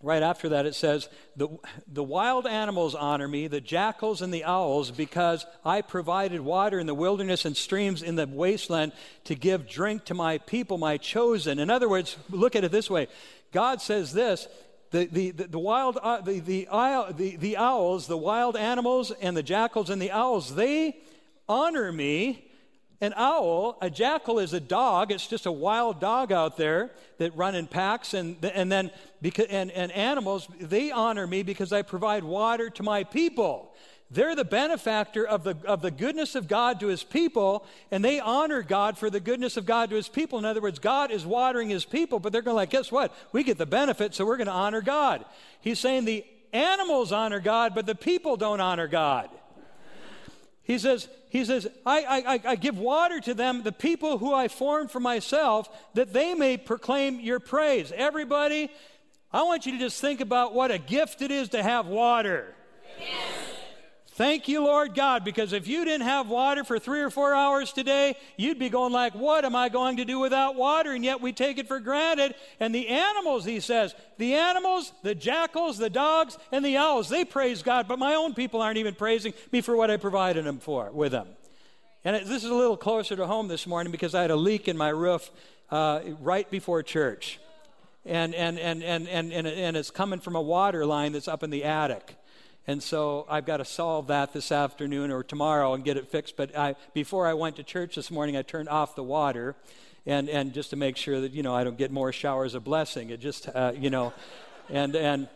Right after that, it says, the, the wild animals honor me, the jackals and the owls, because I provided water in the wilderness and streams in the wasteland to give drink to my people, my chosen. In other words, look at it this way God says this the, the, the, the wild, uh, the, the, the, the owls, the wild animals, and the jackals and the owls, they honor me. An owl, a jackal is a dog. It's just a wild dog out there that run in packs. And, and then, because, and, and animals, they honor me because I provide water to my people. They're the benefactor of the, of the goodness of God to his people, and they honor God for the goodness of God to his people. In other words, God is watering his people, but they're going to like, guess what? We get the benefit, so we're going to honor God. He's saying the animals honor God, but the people don't honor God. He says, he says I, I, I give water to them, the people who I formed for myself, that they may proclaim your praise. Everybody, I want you to just think about what a gift it is to have water. Yes. Thank you, Lord God, because if you didn't have water for three or four hours today, you'd be going like, what am I going to do without water? And yet we take it for granted. And the animals, he says, the animals, the jackals, the dogs, and the owls, they praise God, but my own people aren't even praising me for what I provided them for, with them. And it, this is a little closer to home this morning because I had a leak in my roof uh, right before church. And, and, and, and, and, and, and it's coming from a water line that's up in the attic. And so I've got to solve that this afternoon or tomorrow and get it fixed. But I, before I went to church this morning, I turned off the water. And, and just to make sure that, you know, I don't get more showers of blessing. It just, uh, you know, [LAUGHS] and, and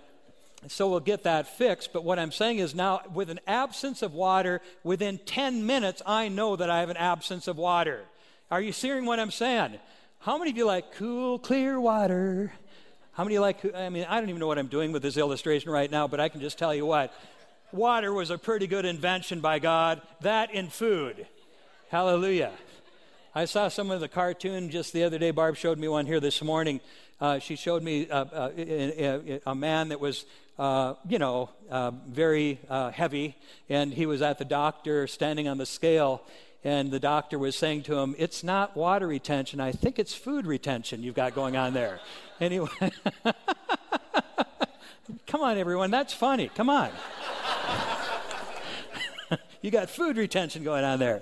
so we'll get that fixed. But what I'm saying is now, with an absence of water, within 10 minutes, I know that I have an absence of water. Are you hearing what I'm saying? How many of you like cool, clear water? How many like, I mean, I don't even know what I'm doing with this illustration right now, but I can just tell you what. Water was a pretty good invention by God. That in food. Hallelujah. I saw some of the cartoon just the other day. Barb showed me one here this morning. Uh, she showed me uh, uh, a, a, man that was, uh, you know, uh, very uh, heavy, and he was at the doctor standing on the scale, and the doctor was saying to him, It's not water retention, I think it's food retention you've got going on there. [LAUGHS] Anyway, [LAUGHS] come on, everyone, that's funny. Come on. [LAUGHS] you got food retention going on there.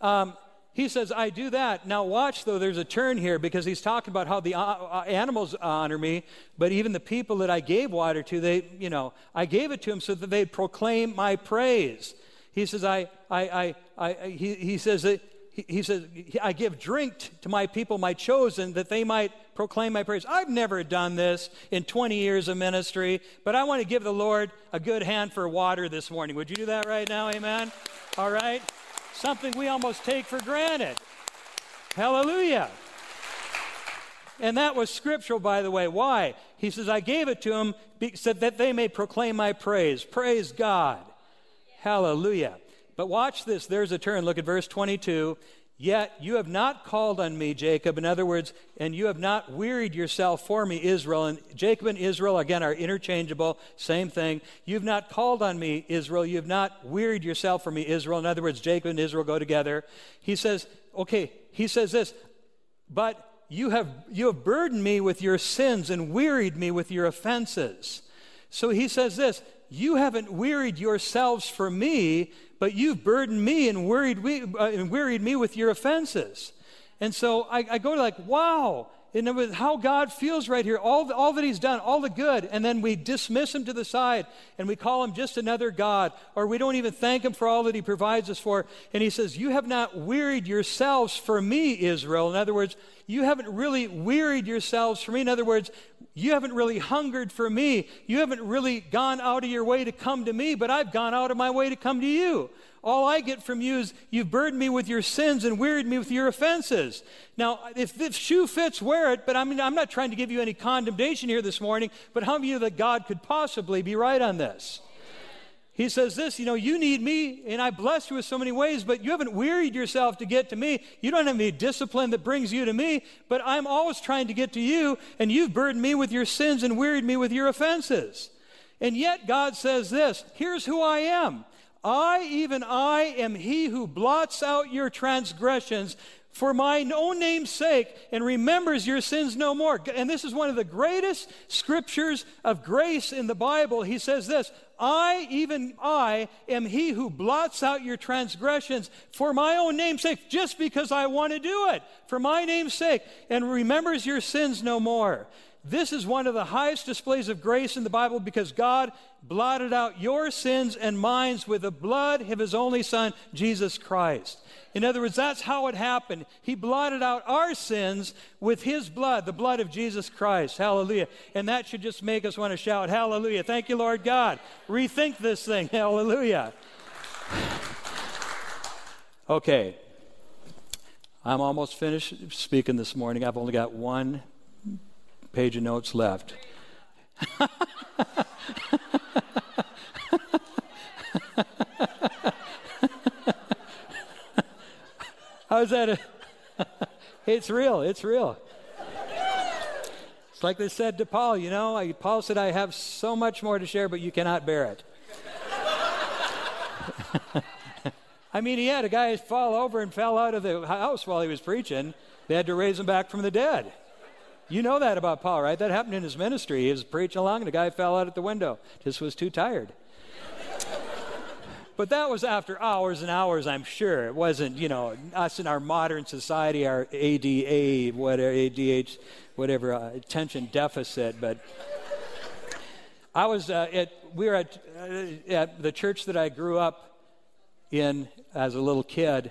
Um, he says, I do that. Now, watch though, there's a turn here because he's talking about how the uh, uh, animals honor me, but even the people that I gave water to, they, you know, I gave it to them so that they'd proclaim my praise. He says, I, I, I, I he, he says that he, says, I give drink to my people, my chosen, that they might proclaim my praise. I've never done this in 20 years of ministry, but I want to give the Lord a good hand for water this morning. Would you do that right now? Amen. All right. Something we almost take for granted. Hallelujah. And that was scriptural, by the way. Why? He says, I gave it to them so that they may proclaim my praise. Praise God. Hallelujah. But watch this. There's a turn. Look at verse 22. Yet you have not called on me, Jacob. In other words, and you have not wearied yourself for me, Israel. And Jacob and Israel, again, are interchangeable. Same thing. You've not called on me, Israel. You have not wearied yourself for me, Israel. In other words, Jacob and Israel go together. He says, okay, he says this, but you have, you have burdened me with your sins and wearied me with your offenses. So he says this You haven't wearied yourselves for me, but you've burdened me and worried me, uh, and wearied me with your offenses. And so I, I go to like, wow, and how God feels right here, all, the, all that He's done, all the good, and then we dismiss Him to the side and we call Him just another God, or we don't even thank Him for all that He provides us for. And He says, You have not wearied yourselves for me, Israel. In other words, you haven't really wearied yourselves for me. In other words, you haven't really hungered for me. You haven't really gone out of your way to come to me, but I've gone out of my way to come to you. All I get from you is you've burdened me with your sins and wearied me with your offenses. Now, if the shoe fits, wear it, but I mean, I'm not trying to give you any condemnation here this morning, but how many of you that God could possibly be right on this? He says this, you know, you need me, and I bless you with so many ways, but you haven't wearied yourself to get to me. You don't have any discipline that brings you to me, but I'm always trying to get to you, and you've burdened me with your sins and wearied me with your offenses. And yet God says this here's who I am. I, even I, am he who blots out your transgressions for my own name's sake and remembers your sins no more. And this is one of the greatest scriptures of grace in the Bible. He says this I, even I, am he who blots out your transgressions for my own name's sake, just because I want to do it, for my name's sake, and remembers your sins no more. This is one of the highest displays of grace in the Bible because God blotted out your sins and mine with the blood of his only Son, Jesus Christ. In other words, that's how it happened. He blotted out our sins with his blood, the blood of Jesus Christ. Hallelujah. And that should just make us want to shout, Hallelujah. Thank you, Lord God. Rethink this thing. [LAUGHS] Hallelujah. [SIGHS] Okay. I'm almost finished speaking this morning. I've only got one page of notes left. [LAUGHS] How's that? A, [LAUGHS] it's real. It's real. It's like they said to Paul, you know, I, Paul said, I have so much more to share, but you cannot bear it. [LAUGHS] I mean, he had a guy fall over and fell out of the house while he was preaching. They had to raise him back from the dead. You know that about Paul, right? That happened in his ministry. He was preaching along, and a guy fell out at the window. Just was too tired. But that was after hours and hours, I'm sure. It wasn't, you know, us in our modern society, our ADA, whatever, ADH, whatever, uh, attention deficit. But I was uh, at, we were at, uh, at the church that I grew up in as a little kid.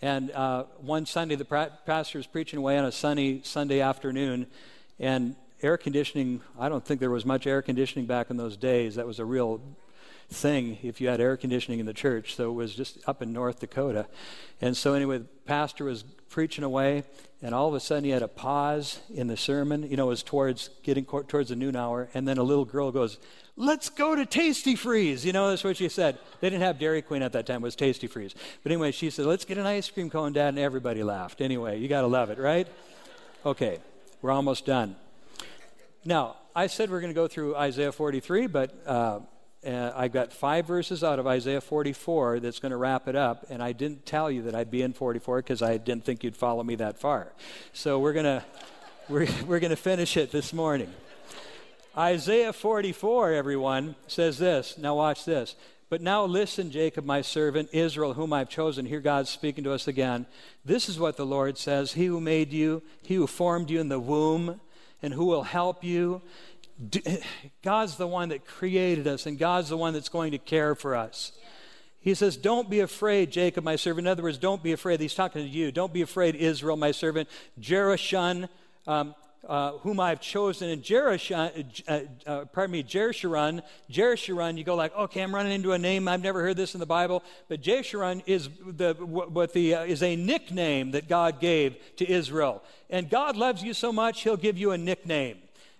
And uh, one Sunday, the pra- pastor was preaching away on a sunny Sunday afternoon. And air conditioning, I don't think there was much air conditioning back in those days. That was a real thing if you had air conditioning in the church. So it was just up in North Dakota. And so, anyway, the pastor was preaching away, and all of a sudden he had a pause in the sermon. You know, it was towards getting towards the noon hour, and then a little girl goes, Let's go to Tastee-Freez. You know, that's what she said. They didn't have Dairy Queen at that time, it was Tastee-Freez. But anyway, she said, Let's get an ice cream cone, Dad, and everybody laughed. Anyway, you got to love it, right? Okay, we're almost done. Now, I said we're going to go through Isaiah 43, but uh, uh, I got five verses out of Isaiah 44 that's going to wrap it up, and I didn't tell you that I'd be in 44 because I didn't think you'd follow me that far. So we're going to we're, [LAUGHS] we're going to finish it this morning. Isaiah 44, everyone, says this. Now watch this. But now listen, Jacob, my servant, Israel, whom I've chosen. Here God's speaking to us again. This is what the Lord says He who made you, He who formed you in the womb, and who will help you. God's the one that created us, and God's the one that's going to care for us. He says, Don't be afraid, Jacob, my servant. In other words, don't be afraid. He's talking to you. Don't be afraid, Israel, my servant. Jerushan, um, uh, whom I've chosen. And Jerushan, uh, uh, pardon me, Jeshurun, Jeshurun, you go like, okay, I'm running into a name. I've never heard this in the Bible. But Jeshurun is, the, what the, uh, is a nickname that God gave to Israel. And God loves you so much, he'll give you a nickname.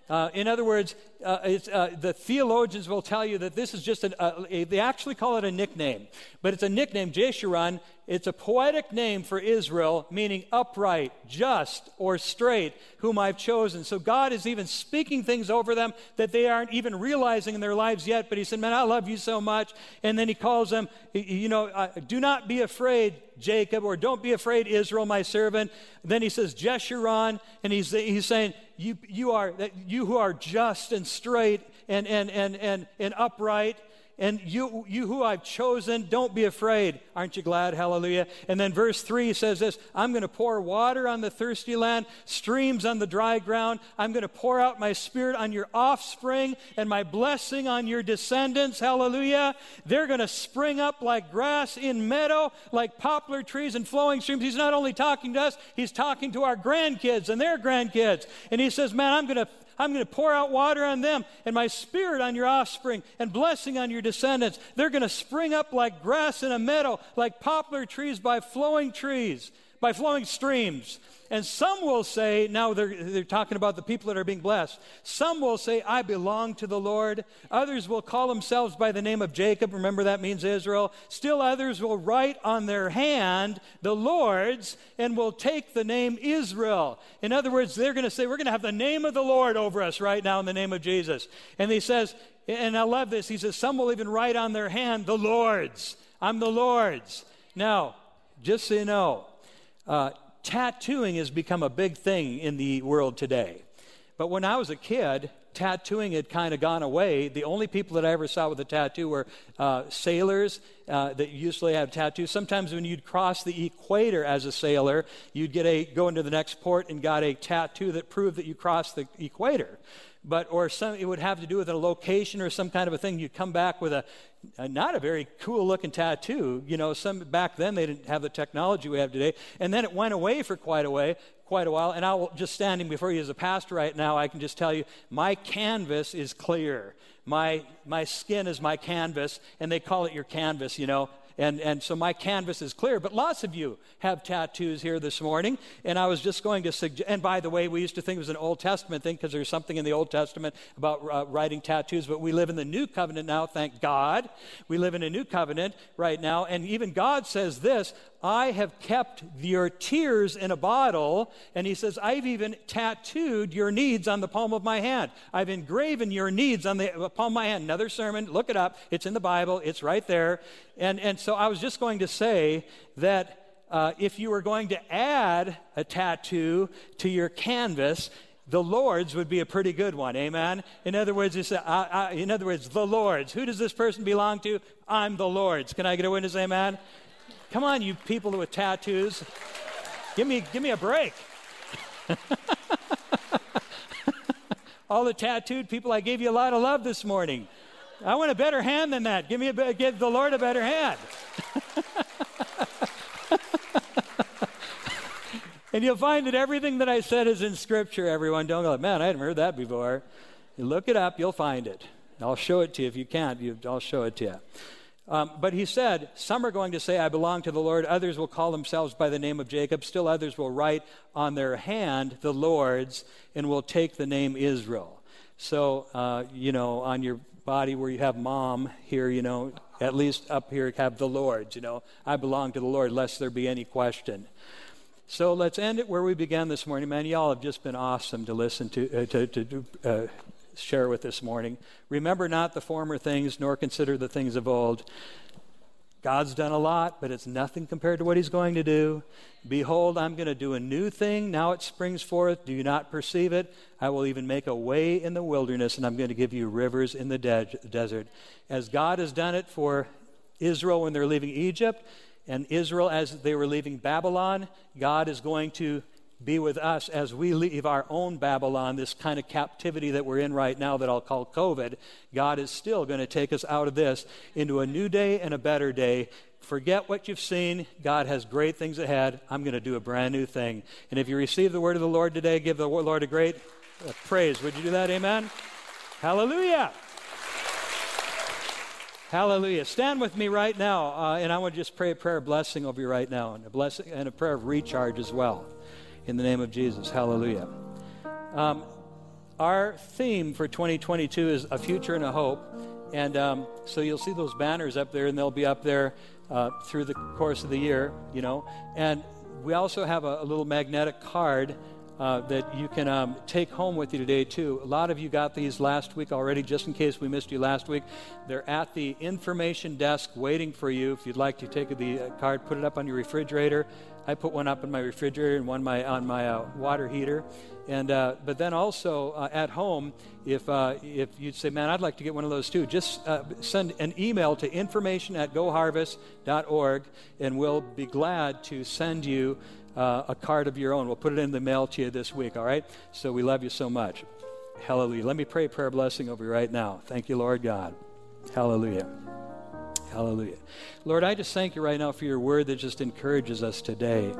Uh, in other words, uh, uh, the theologians will tell you that this is just a, a, they actually call it a nickname, but it's a nickname, Jeshurun. It's a poetic name for Israel, meaning upright, just, or straight, whom I've chosen. So God is even speaking things over them that they aren't even realizing in their lives yet. But He said, Man, I love you so much. And then He calls them, you know, uh, do not be afraid, Jacob, or don't be afraid, Israel, my servant. Then He says, Jeshurun, and He's, he's saying, you, you, are, you who are just and straight and, and, and, and, and upright and you, you who I've chosen, don't be afraid. Aren't you glad? Hallelujah. And then verse 3 says this I'm going to pour water on the thirsty land, streams on the dry ground. I'm going to pour out my spirit on your offspring and my blessing on your descendants. Hallelujah. They're going to spring up like grass in meadow, like poplar trees and flowing streams. He's not only talking to us, he's talking to our grandkids and their grandkids. And he says, Man, I'm going to I'm going to pour out water on them and my spirit on your offspring and blessing on your descendants. They're going to spring up like grass in a meadow, like poplar trees by flowing trees, by flowing streams. And some will say, now they're, they're talking about the people that are being blessed. Some will say, I belong to the Lord. Others will call themselves by the name of Jacob. Remember, that means Israel. Still others will write on their hand the Lord's and will take the name Israel. In other words, they're going to say, We're going to have the name of the Lord over us right now in the name of Jesus. And he says, and I love this, he says, Some will even write on their hand the Lord's. I'm the Lord's. Now, just so you know, uh, tattooing has become a big thing in the world today. But when I was a kid, tattooing had kind of gone away. The only people that I ever saw with a tattoo were uh, sailors uh, that usually have tattoos. Sometimes when you'd cross the equator as a sailor, you'd get a go into the next port and got a tattoo that proved that you crossed the equator but or some it would have to do with a location or some kind of a thing. You'd come back with a, a, not a very cool looking tattoo. You know, some back then they didn't have the technology we have today, and then it went away for quite a way, quite a while. And I will just standing before you as a pastor right now, I can just tell you my canvas is clear. My my skin is my canvas, and they call it your canvas. You know, and, and so my canvas is clear. But lots of you have tattoos here this morning. And I was just going to suggest, and by the way, we used to think it was an Old Testament thing because there's something in the Old Testament about uh, writing tattoos. But we live in the new covenant now, thank God. We live in a new covenant right now. And even God says this I have kept your tears in a bottle. And he says, I've even tattooed your needs on the palm of my hand. I've engraven your needs on the palm of my hand. Another sermon, look it up. It's in the Bible, it's right there. And, and so I was just going to say that uh, if you were going to add a tattoo to your canvas, the Lord's would be a pretty good one, amen. In other words, it's, uh, in other words, the Lord's. Who does this person belong to? I'm the Lord's. Can I get a witness, amen? Come on, you people with tattoos. Give me, give me a break. [LAUGHS] All the tattooed people, I gave you a lot of love this morning. I want a better hand than that. Give me a, give the Lord a better hand. [LAUGHS] and you'll find that everything that I said is in Scripture. Everyone, don't go, like, man, I hadn't heard that before. You look it up, you'll find it. I'll show it to you if you can't. You, I'll show it to you. Um, but he said, Some are going to say, I belong to the Lord. Others will call themselves by the name of Jacob. Still others will write on their hand the Lord's and will take the name Israel. So, uh, you know, on your body where you have mom here, you know, at least up here have the Lord's, you know, I belong to the Lord, lest there be any question. So let's end it where we began this morning. Man, y'all have just been awesome to listen to, uh, to, to uh, share with this morning. Remember not the former things, nor consider the things of old. God's done a lot, but it's nothing compared to what He's going to do. Behold, I'm going to do a new thing. Now it springs forth. Do you not perceive it? I will even make a way in the wilderness, and I'm going to give you rivers in the de- desert. As God has done it for Israel when they're leaving Egypt, and Israel as they were leaving Babylon, God is going to be with us as we leave our own Babylon, this kind of captivity that we're in right now that I'll call COVID. God is still going to take us out of this into a new day and a better day. Forget what you've seen. God has great things ahead. I'm going to do a brand new thing. And if you receive the word of the Lord today, give the Lord a great uh, praise. Would you do that? Amen? Hallelujah. Hallelujah. Stand with me right now, uh, and I want to just pray a prayer of blessing over you right now, and a blessing and a prayer of recharge as well in the name of Jesus. Hallelujah. Um, our theme for 2022 is a future and a hope. And um, so you'll see those banners up there, and they'll be up there uh, through the course of the year, you know. And we also have a, a little magnetic card uh, that you can um, take home with you today, too. A lot of you got these last week already, just in case we missed you last week. They're at the information desk waiting for you. If you'd like to take the uh, card, put it up on your refrigerator. I put one up in my refrigerator and one my, on my uh, water heater. And, uh, but then also uh, at home, if, uh, if you'd say, man, I'd like to get one of those too, just send an email to information at goharvest.org and we'll be glad to send you uh, a card of your own. We'll put it in the mail to you this week, all right? So we love you so much. Hallelujah. Let me pray a prayer blessing over you right now. Thank you, Lord God. Hallelujah. Hallelujah. Lord, I just thank you right now for your word that just encourages us today.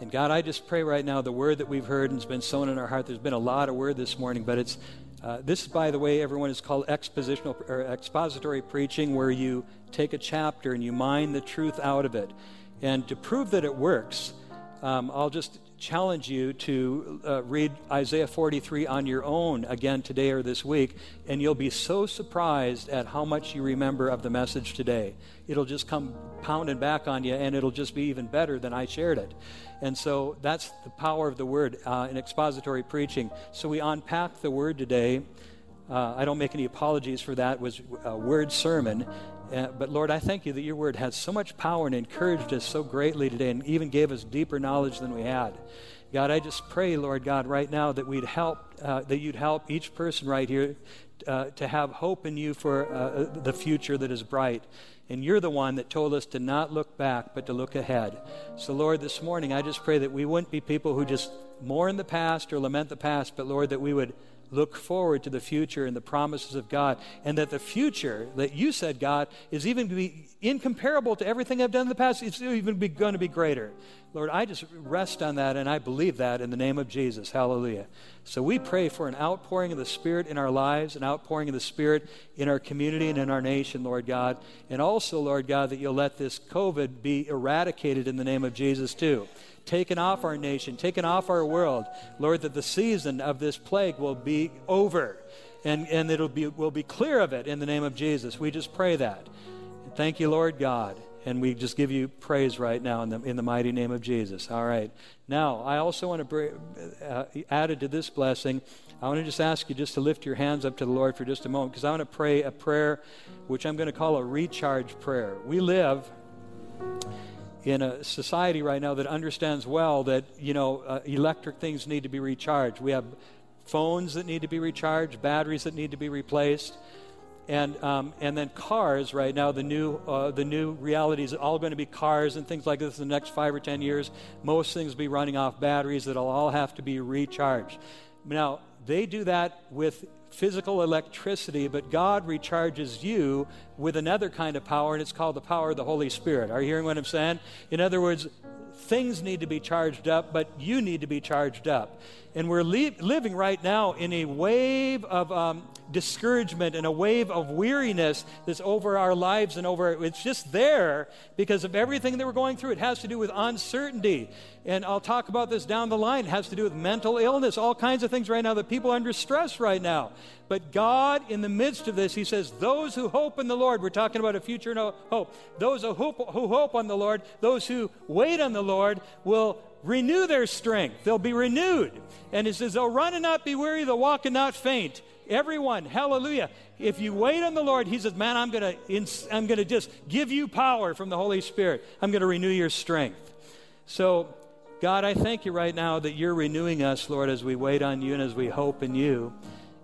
And God, I just pray right now the word that we've heard and has been sown in our heart. There's been a lot of word this morning, but it's uh, this, by the way, everyone is called expositional or expository preaching, where you take a chapter and you mine the truth out of it. And to prove that it works, um, I'll just challenge you to uh, read Isaiah 43 on your own again today or this week, and you'll be so surprised at how much you remember of the message today. It'll just come pounding back on you, and it'll just be even better than I shared it. And so that's the power of the word uh, in expository preaching. So we unpack the word today. Uh, I don't make any apologies for that. It was a word sermon. Uh, but Lord, I thank you that your word has so much power and encouraged us so greatly today and even gave us deeper knowledge than we had. God, I just pray, Lord God, right now that we'd help, uh, that you'd help each person right here uh, to have hope in you for uh, the future that is bright. And you're the one that told us to not look back, but to look ahead. So, Lord, this morning, I just pray that we wouldn't be people who just mourn the past or lament the past, but, Lord, that we would look forward to the future and the promises of God, and that the future that you said, God, is even be incomparable to everything I've done in the past. It's even be, going to be greater. Lord, I just rest on that, and I believe that in the name of Jesus. Hallelujah. So we pray for an outpouring of the Spirit in our lives, an outpouring of the Spirit in our community and in our nation, Lord God. And also, Lord God, that you'll let this COVID be eradicated in the name of Jesus, too taken off our nation, taken off our world. Lord, that the season of this plague will be over and, and it'll be, we'll be clear of it in the name of Jesus. We just pray that. Thank you, Lord God. And we just give you praise right now in the, in the mighty name of Jesus. All right. Now, I also want to bring, uh, added to this blessing, I want to just ask you just to lift your hands up to the Lord for just a moment because I want to pray a prayer which I'm going to call a recharge prayer. We live in a society right now that understands well that you know uh, electric things need to be recharged. We have phones that need to be recharged, batteries that need to be replaced, and um, and then cars. Right now, the new uh, the new reality is all going to be cars and things like this in the next five or ten years. Most things will be running off batteries that'll all have to be recharged. Now they do that with physical electricity, but God recharges you with another kind of power, and it's called the power of the Holy Spirit. Are you hearing what I'm saying? In other words, things need to be charged up, but you need to be charged up. And we're li- living right now in a wave of um, discouragement and a wave of weariness that's over our lives and over it's just there because of everything that we're going through. It has to do with uncertainty. And I'll talk about this down the line. It has to do with mental illness, all kinds of things right now that people are under stress right now. But God, in the midst of this, He says, Those who hope in the Lord, we're talking about a future hope. Those who hope, who hope on the Lord, those who wait on the Lord will renew their strength. They'll be renewed. And He says, They'll run and not be weary, they'll walk and not faint. Everyone, hallelujah. If you wait on the Lord, He says, Man, I'm going to I'm going to just give you power from the Holy Spirit. I'm going to renew your strength. So, God, I thank you right now that you're renewing us, Lord, as we wait on you and as we hope in you.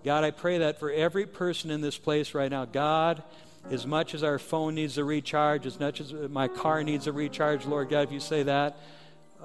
God, I pray that for every person in this place right now, God, as much as our phone needs a recharge, as much as my car needs a recharge, Lord God, if you say that,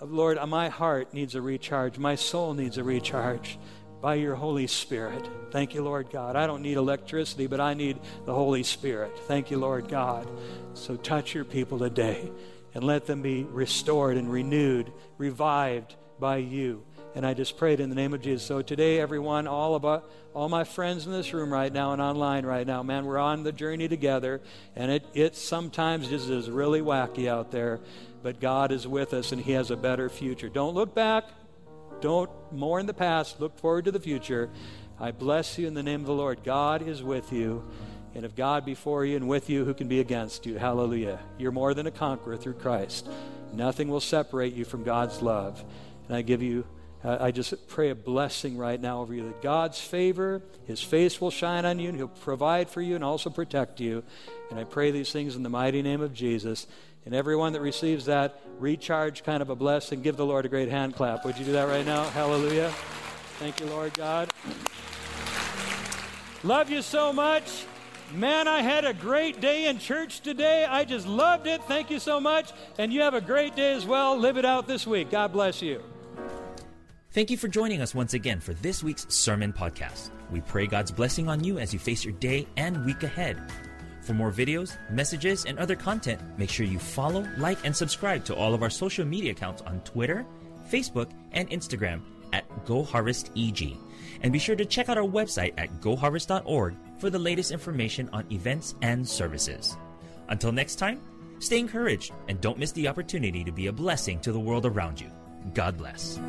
Lord, my heart needs a recharge. My soul needs a recharge by your Holy Spirit. Thank you, Lord God. I don't need electricity, but I need the Holy Spirit. Thank you, Lord God. So touch your people today and let them be restored and renewed, revived by you. And I just prayed in the name of Jesus. So today, everyone, all about all my friends in this room right now and online right now, man, we're on the journey together, and it it sometimes just is really wacky out there, but God is with us, and He has a better future. Don't look back. Don't mourn the past. Look forward to the future. I bless you in the name of the Lord. God is with you. And if God be for you and with you, who can be against you? Hallelujah. You're more than a conqueror through Christ. Nothing will separate you from God's love. And I give you, I just pray a blessing right now over you that God's favor, His face will shine on you, and He'll provide for you and also protect you. And I pray these things in the mighty name of Jesus. And everyone that receives that recharge kind of a blessing, give the Lord a great hand clap. Would you do that right now? Hallelujah. Thank you, Lord God. Love you so much. Man, I had a great day in church today. I just loved it. Thank you so much. And you have a great day as well. Live it out this week. God bless you. Thank you for joining us once again for this week's Sermon Podcast. We pray God's blessing on you as you face your day and week ahead. For more videos, messages, and other content, make sure you follow, like, and subscribe to all of our social media accounts on Twitter, Facebook, and Instagram at GoHarvestEG. And be sure to check out our website at goharvest.org for the latest information on events and services. Until next time, stay encouraged and don't miss the opportunity to be a blessing to the world around you. God bless.